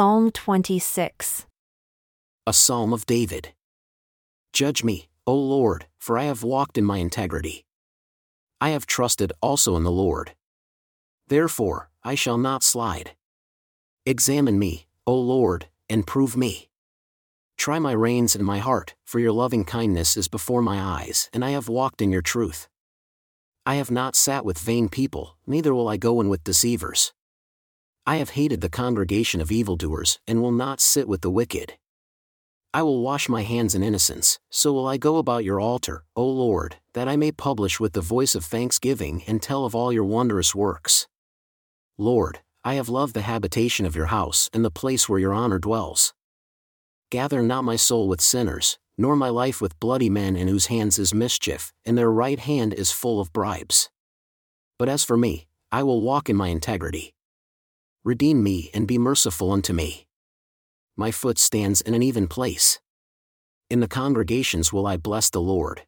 Psalm 26. A Psalm of David. Judge me, O Lord, for I have walked in my integrity. I have trusted also in the Lord. Therefore, I shall not slide. Examine me, O Lord, and prove me. Try my reins and my heart, for your loving kindness is before my eyes, and I have walked in your truth. I have not sat with vain people, neither will I go in with deceivers. I have hated the congregation of evildoers, and will not sit with the wicked. I will wash my hands in innocence, so will I go about your altar, O Lord, that I may publish with the voice of thanksgiving and tell of all your wondrous works. Lord, I have loved the habitation of your house and the place where your honor dwells. Gather not my soul with sinners, nor my life with bloody men in whose hands is mischief, and their right hand is full of bribes. But as for me, I will walk in my integrity. Redeem me and be merciful unto me. My foot stands in an even place. In the congregations will I bless the Lord.